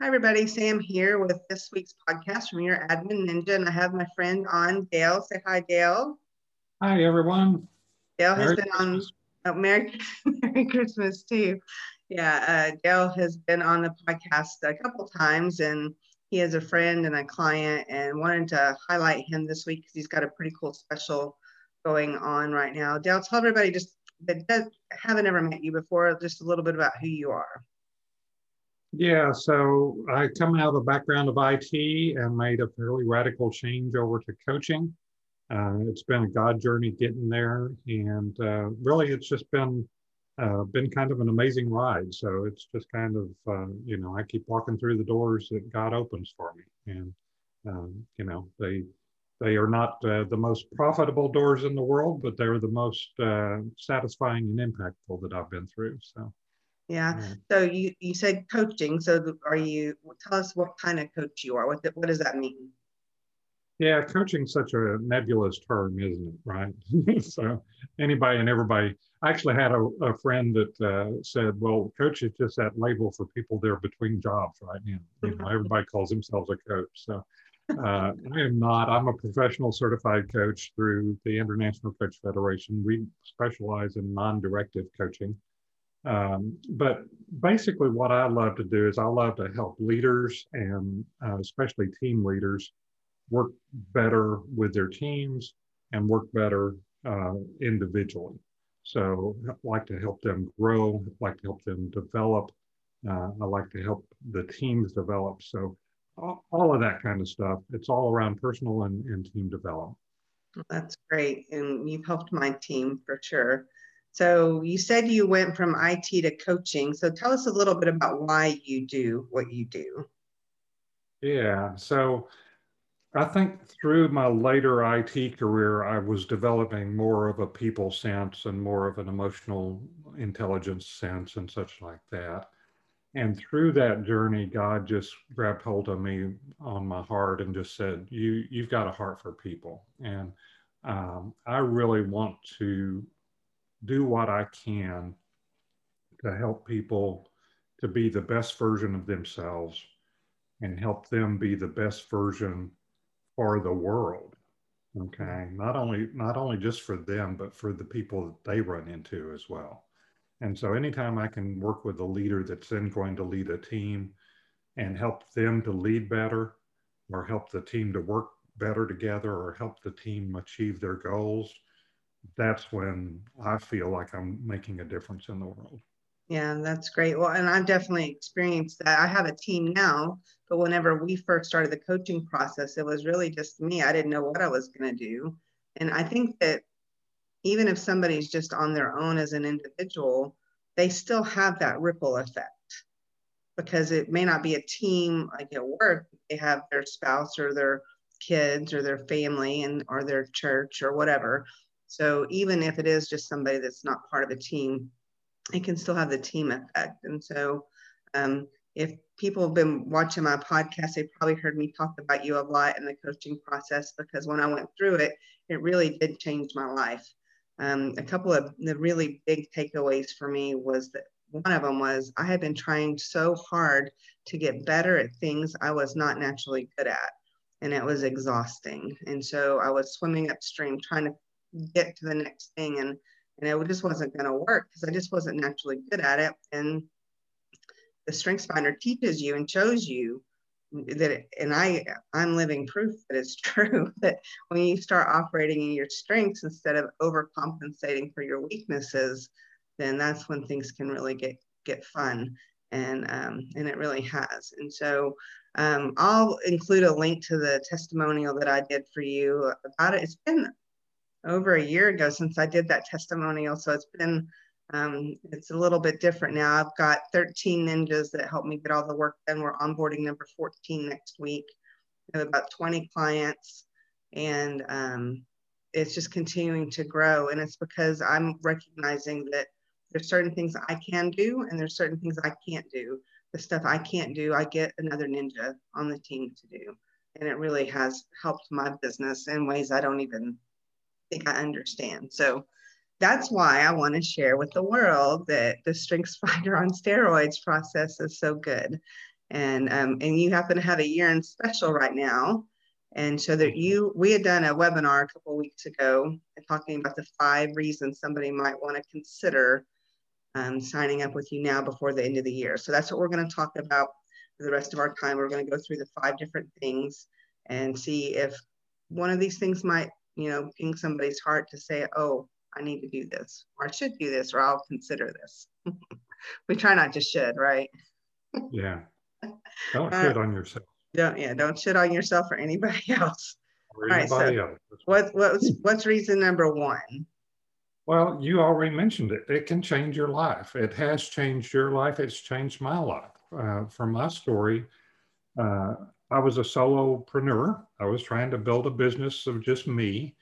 Hi, everybody. Sam here with this week's podcast from your admin ninja, and I have my friend on Dale. Say hi, Dale. Hi, everyone. Dale has Merry been on. Oh, Merry, Merry Christmas too. Yeah, uh, Dale has been on the podcast a couple times, and he is a friend and a client, and wanted to highlight him this week because he's got a pretty cool special going on right now. Dale, tell everybody just that haven't ever met you before, just a little bit about who you are. Yeah, so I come out of a background of IT and made a fairly radical change over to coaching. Uh, it's been a God journey getting there, and uh, really, it's just been uh, been kind of an amazing ride. So it's just kind of uh, you know I keep walking through the doors that God opens for me, and um, you know they they are not uh, the most profitable doors in the world, but they're the most uh, satisfying and impactful that I've been through. So. Yeah. Mm-hmm. So you, you said coaching. So are you, tell us what kind of coach you are. What, the, what does that mean? Yeah, coaching's such a nebulous term, isn't it? Right. so anybody and everybody. I actually had a, a friend that uh, said, "Well, coach is just that label for people that are between jobs right now. You know, everybody calls themselves a coach." So uh, I am not. I'm a professional certified coach through the International Coach Federation. We specialize in non-directive coaching. Um, but basically, what I love to do is I love to help leaders and uh, especially team leaders work better with their teams and work better uh, individually. So I like to help them grow, like to help them develop. Uh, I like to help the teams develop. So all, all, of that kind of stuff. It's all around personal and, and team development. That's great. And you've helped my team for sure. So you said you went from IT to coaching. So tell us a little bit about why you do what you do. Yeah. So I think through my later IT career, I was developing more of a people sense and more of an emotional intelligence sense and such like that. And through that journey, God just grabbed hold of me on my heart and just said, "You, you've got a heart for people." And um, I really want to do what I can to help people to be the best version of themselves and help them be the best version for the world okay? Not only not only just for them but for the people that they run into as well. And so anytime i can work with a leader that's then going to lead a team and help them to lead better or help the team to work better together or help the team achieve their goals that's when I feel like I'm making a difference in the world. Yeah, that's great. Well, and I've definitely experienced that. I have a team now, but whenever we first started the coaching process, it was really just me. I didn't know what I was going to do. And I think that even if somebody's just on their own as an individual, they still have that ripple effect because it may not be a team like at work. They have their spouse or their kids or their family and or their church or whatever so even if it is just somebody that's not part of a team, it can still have the team effect. And so um, if people have been watching my podcast, they probably heard me talk about you a lot in the coaching process because when I went through it, it really did change my life. Um, a couple of the really big takeaways for me was that one of them was I had been trying so hard to get better at things I was not naturally good at. And it was exhausting. And so I was swimming upstream trying to get to the next thing and and it just wasn't going to work because I just wasn't naturally good at it. And the Strengths Finder teaches you and shows you that, it, and I, I'm living proof that it's true that when you start operating in your strengths instead of overcompensating for your weaknesses, then that's when things can really get get fun. And um, and it really has. And so um, I'll include a link to the testimonial that I did for you about it. It's been over a year ago since I did that testimonial. So it's been, um, it's a little bit different now. I've got 13 ninjas that help me get all the work done. We're onboarding number 14 next week. We have about 20 clients and um, it's just continuing to grow. And it's because I'm recognizing that there's certain things I can do and there's certain things I can't do. The stuff I can't do, I get another ninja on the team to do. And it really has helped my business in ways I don't even think I understand. So that's why I want to share with the world that the Strengths Finder on steroids process is so good. And um, and you happen to have a year in special right now. And so that you, we had done a webinar a couple weeks ago talking about the five reasons somebody might want to consider um, signing up with you now before the end of the year. So that's what we're going to talk about for the rest of our time. We're going to go through the five different things and see if one of these things might, you know, ping somebody's heart to say, oh, I need to do this, or I should do this, or I'll consider this. we try not to should, right? yeah. Don't uh, shit on yourself. Don't yeah, don't shit on yourself or anybody else. Or All right, so else. What, what's what's reason number one? Well, you already mentioned it. It can change your life. It has changed your life. It's changed my life. Uh, from my story, uh, I was a solopreneur. I was trying to build a business of just me.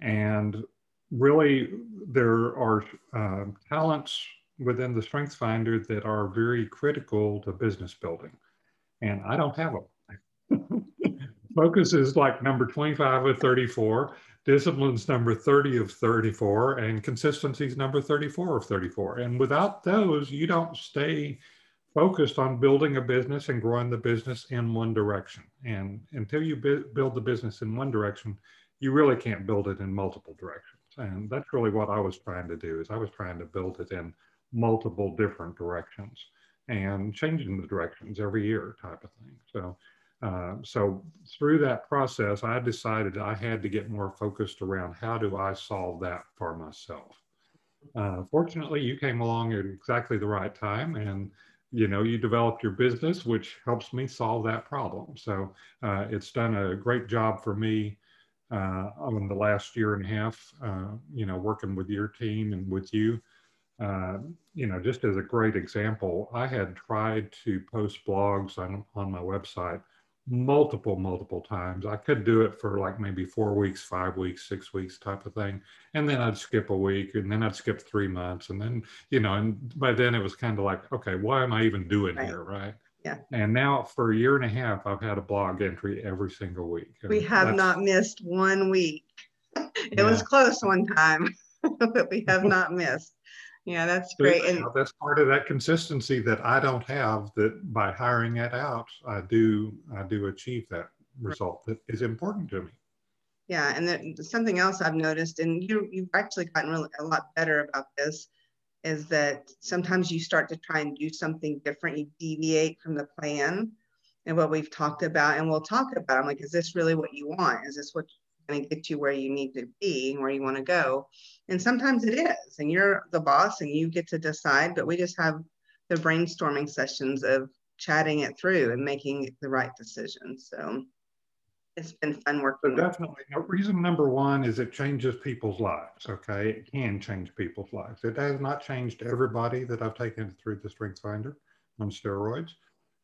And really, there are uh, talents within the Strength Finder that are very critical to business building. And I don't have them. Focus is like number 25 of 34. Discipline's number 30 of 34. And consistency is number 34 of 34. And without those, you don't stay focused on building a business and growing the business in one direction. And until you build the business in one direction, you really can't build it in multiple directions. And that's really what I was trying to do is I was trying to build it in multiple different directions and changing the directions every year type of thing. So uh, so through that process, I decided I had to get more focused around how do I solve that for myself. Uh, fortunately, you came along at exactly the right time, and you know, you developed your business, which helps me solve that problem. So uh, it's done a great job for me uh, in the last year and a half, uh, you know, working with your team and with you. Uh, you know, just as a great example, I had tried to post blogs on, on my website multiple, multiple times. I could do it for like maybe four weeks, five weeks, six weeks type of thing. And then I'd skip a week and then I'd skip three months. And then, you know, and by then it was kind of like, okay, why am I even doing right. here? Right. Yeah. And now for a year and a half, I've had a blog entry every single week. we have not missed one week. It yeah. was close one time, but we have not missed. Yeah, that's great. And that's part of that consistency that I don't have that by hiring it out, I do, I do achieve that result that is important to me. Yeah, and then something else I've noticed, and you you've actually gotten really a lot better about this, is that sometimes you start to try and do something different. You deviate from the plan and what we've talked about, and we'll talk about. I'm like, is this really what you want? Is this what going to get you where you need to be, where you want to go. And sometimes it is, and you're the boss and you get to decide, but we just have the brainstorming sessions of chatting it through and making the right decision. So it's been fun working. So definitely. Reason number one is it changes people's lives. Okay. It can change people's lives. It has not changed everybody that I've taken through the Strength Finder on steroids.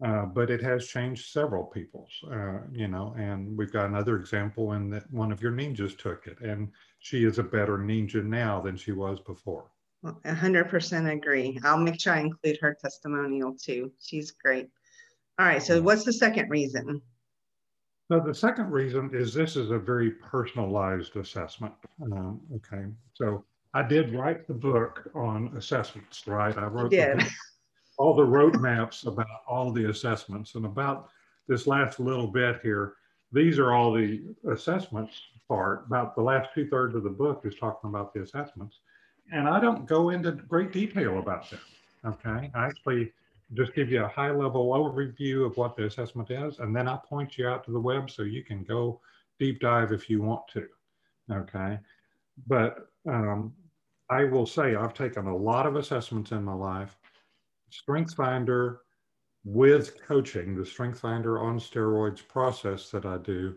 Uh, but it has changed several people's, uh, you know, and we've got another example in that one of your ninjas took it and she is a better ninja now than she was before. 100% agree. I'll make sure I include her testimonial too. She's great. All right. So what's the second reason? So the second reason is this is a very personalized assessment. Um, okay. So I did write the book on assessments, right? I wrote you did all the roadmaps about all the assessments. And about this last little bit here, these are all the assessments part. About the last two thirds of the book is talking about the assessments. And I don't go into great detail about them. Okay. I actually just give you a high level overview of what the assessment is. And then I point you out to the web so you can go deep dive if you want to. Okay. But um, I will say I've taken a lot of assessments in my life StrengthsFinder with coaching, the StrengthsFinder on steroids process that I do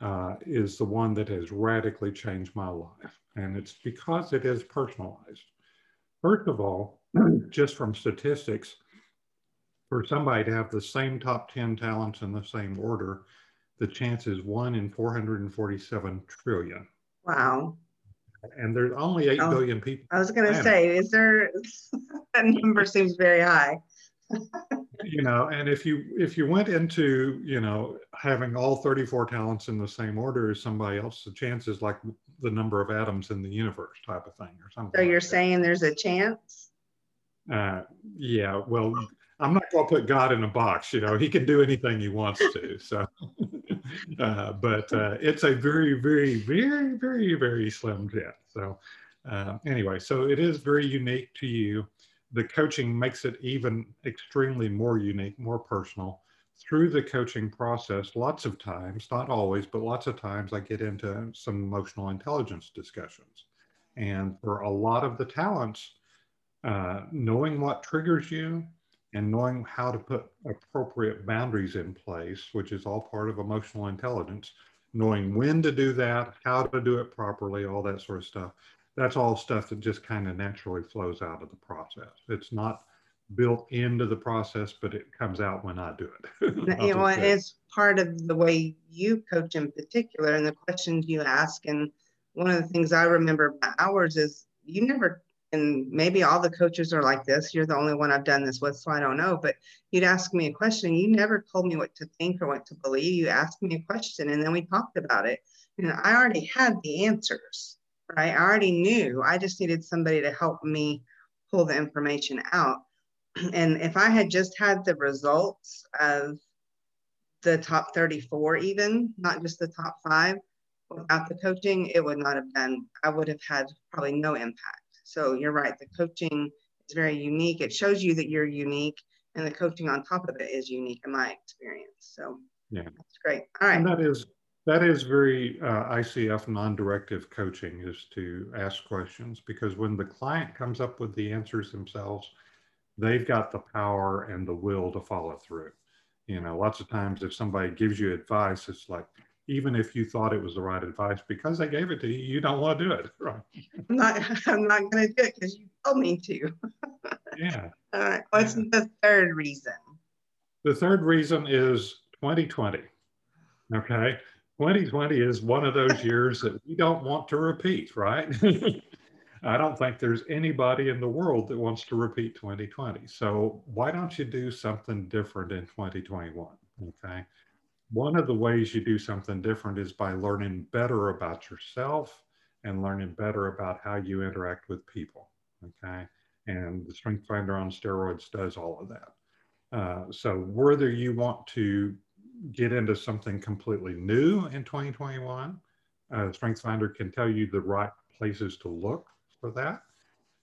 uh, is the one that has radically changed my life. And it's because it is personalized. First of all, just from statistics, for somebody to have the same top 10 talents in the same order, the chance is one in 447 trillion. Wow and there's only eight oh, billion people. I was going to say, is there that number seems very high. you know, and if you if you went into you know having all 34 talents in the same order as somebody else, the chances like the number of atoms in the universe type of thing or something. So you're saying there's a chance? Uh, yeah. Well, I'm not going to put God in a box. You know, He can do anything He wants to. So, uh, but uh, it's a very, very, very, very, very slim jet. So, uh, anyway, so it is very unique to you. The coaching makes it even extremely more unique, more personal. Through the coaching process, lots of times, not always, but lots of times, I get into some emotional intelligence discussions. And for a lot of the talents, uh, knowing what triggers you and knowing how to put appropriate boundaries in place, which is all part of emotional intelligence, knowing when to do that, how to do it properly, all that sort of stuff. That's all stuff that just kind of naturally flows out of the process. It's not built into the process, but it comes out when I do it. you know, it's part of the way you coach in particular and the questions you ask. And one of the things I remember about ours is you never and maybe all the coaches are like this. You're the only one I've done this with, so I don't know. But you'd ask me a question. You never told me what to think or what to believe. You asked me a question and then we talked about it. And I already had the answers, right? I already knew. I just needed somebody to help me pull the information out. And if I had just had the results of the top 34, even not just the top five, without the coaching, it would not have been, I would have had probably no impact. So you're right. The coaching is very unique. It shows you that you're unique, and the coaching on top of it is unique in my experience. So yeah, that's great. All right. And that is that is very uh, ICF non-directive coaching is to ask questions because when the client comes up with the answers themselves, they've got the power and the will to follow through. You know, lots of times if somebody gives you advice, it's like, even if you thought it was the right advice, because they gave it to you, you don't want to do it, right? I'm not. I'm not going to do it because you told me to. yeah. All right. What's yeah. the third reason? The third reason is 2020. Okay. 2020 is one of those years that we don't want to repeat, right? I don't think there's anybody in the world that wants to repeat 2020. So why don't you do something different in 2021? Okay one of the ways you do something different is by learning better about yourself and learning better about how you interact with people. Okay. And the Strength Finder on steroids does all of that. Uh, so, whether you want to get into something completely new in 2021, uh, Strength Finder can tell you the right places to look for that.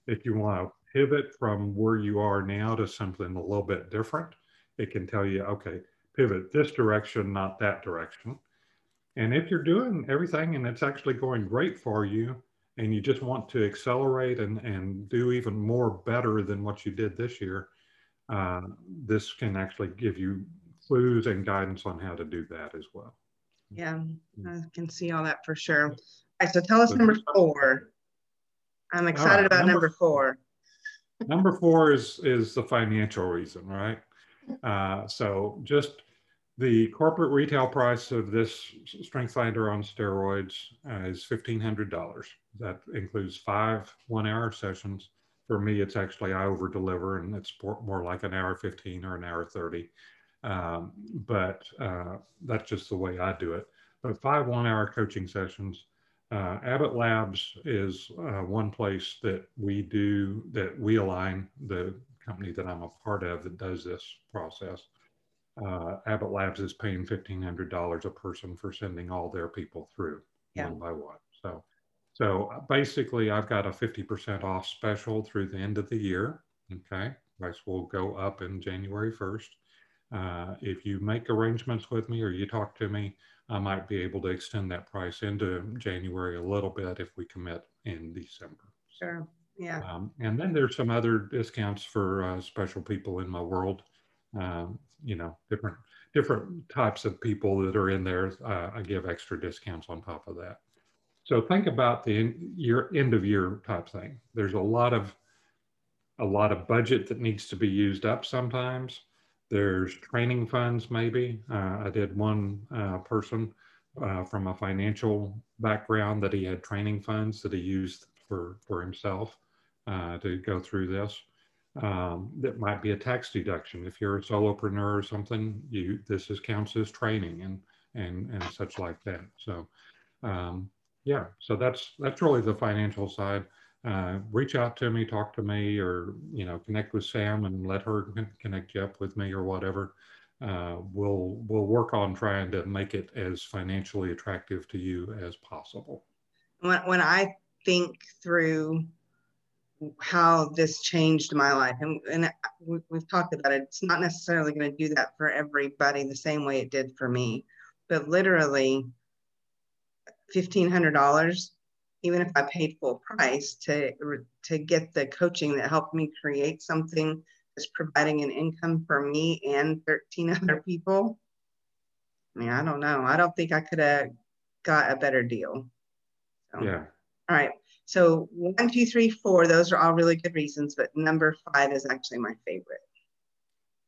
If you want to pivot from where you are now to something a little bit different, it can tell you, okay, pivot this direction, not that direction. And if you're doing everything and it's actually going great for you, and you just want to accelerate and, and do even more better than what you did this year, uh, this can actually give you clues and guidance on how to do that as well. Yeah, I can see all that for sure. All right, so tell us number four. I'm excited right, about number, number four. number four is is the financial reason, right? Uh, so just the corporate retail price of this strength finder on steroids is $1,500. That includes five one hour sessions. For me, it's actually I over deliver and it's more like an hour 15 or an hour 30. Um, but uh, that's just the way I do it. But five one hour coaching sessions. Uh, Abbott Labs is uh, one place that we do, that we align the company that I'm a part of that does this process. Uh, Abbott Labs is paying $1,500 a person for sending all their people through yeah. one by one. So, so basically, I've got a 50% off special through the end of the year. Okay, price will go up in January 1st. Uh, if you make arrangements with me or you talk to me, I might be able to extend that price into January a little bit if we commit in December. Sure. Yeah. Um, and then there's some other discounts for uh, special people in my world. Um, you know, different different types of people that are in there. Uh, I give extra discounts on top of that. So think about the year end of year type thing. There's a lot of a lot of budget that needs to be used up sometimes. There's training funds maybe. Uh, I did one uh, person uh, from a financial background that he had training funds that he used for for himself uh, to go through this. Um, that might be a tax deduction. If you're a solopreneur or something, you this is counts as training and and and such like that. So um, yeah, so that's that's really the financial side. uh, reach out to me, talk to me, or you know, connect with Sam and let her connect you up with me or whatever. Uh, we'll we'll work on trying to make it as financially attractive to you as possible. When when I think through how this changed my life, and and we've talked about it, it's not necessarily going to do that for everybody the same way it did for me, but literally fifteen hundred dollars even if I paid full price to to get the coaching that helped me create something that's providing an income for me and 13 other people. I mean, I don't know. I don't think I could have got a better deal. So, yeah. All right. So one, two, three, four, those are all really good reasons, but number five is actually my favorite.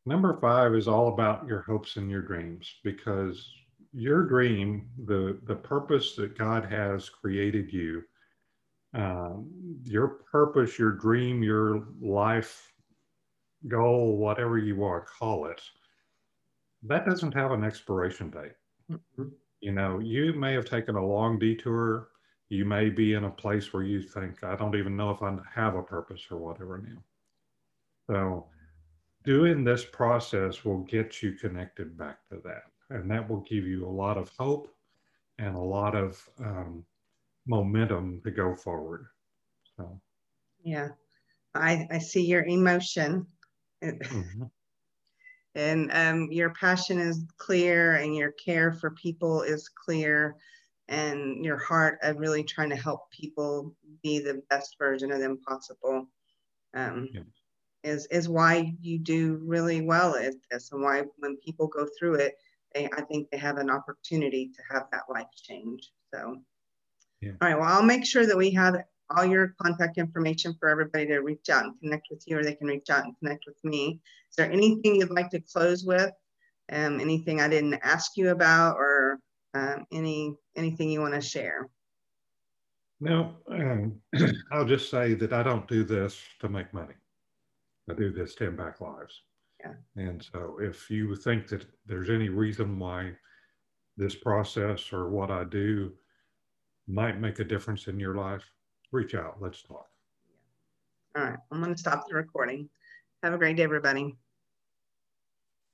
Number five is all about your hopes and your dreams because your dream, the the purpose that God has created you, um, your purpose, your dream, your life goal, whatever you want to call it, that doesn't have an expiration date. Mm-hmm. You know, you may have taken a long detour. You may be in a place where you think, I don't even know if I have a purpose or whatever now. So, doing this process will get you connected back to that and that will give you a lot of hope and a lot of um, momentum to go forward. So, yeah, I, I see your emotion. Mm-hmm. and um, your passion is clear and your care for people is clear and your heart of really trying to help people be the best version of them possible um, yeah. is is why you do really well at this and why when people go through it they, I think they have an opportunity to have that life change. So, yeah. all right, well, I'll make sure that we have all your contact information for everybody to reach out and connect with you, or they can reach out and connect with me. Is there anything you'd like to close with? Um, anything I didn't ask you about, or um, any anything you want to share? No, um, I'll just say that I don't do this to make money. I do this to impact lives. Yeah. And so if you think that there's any reason why this process or what I do might make a difference in your life, reach out. Let's talk. All right. I'm going to stop the recording. Have a great day, everybody.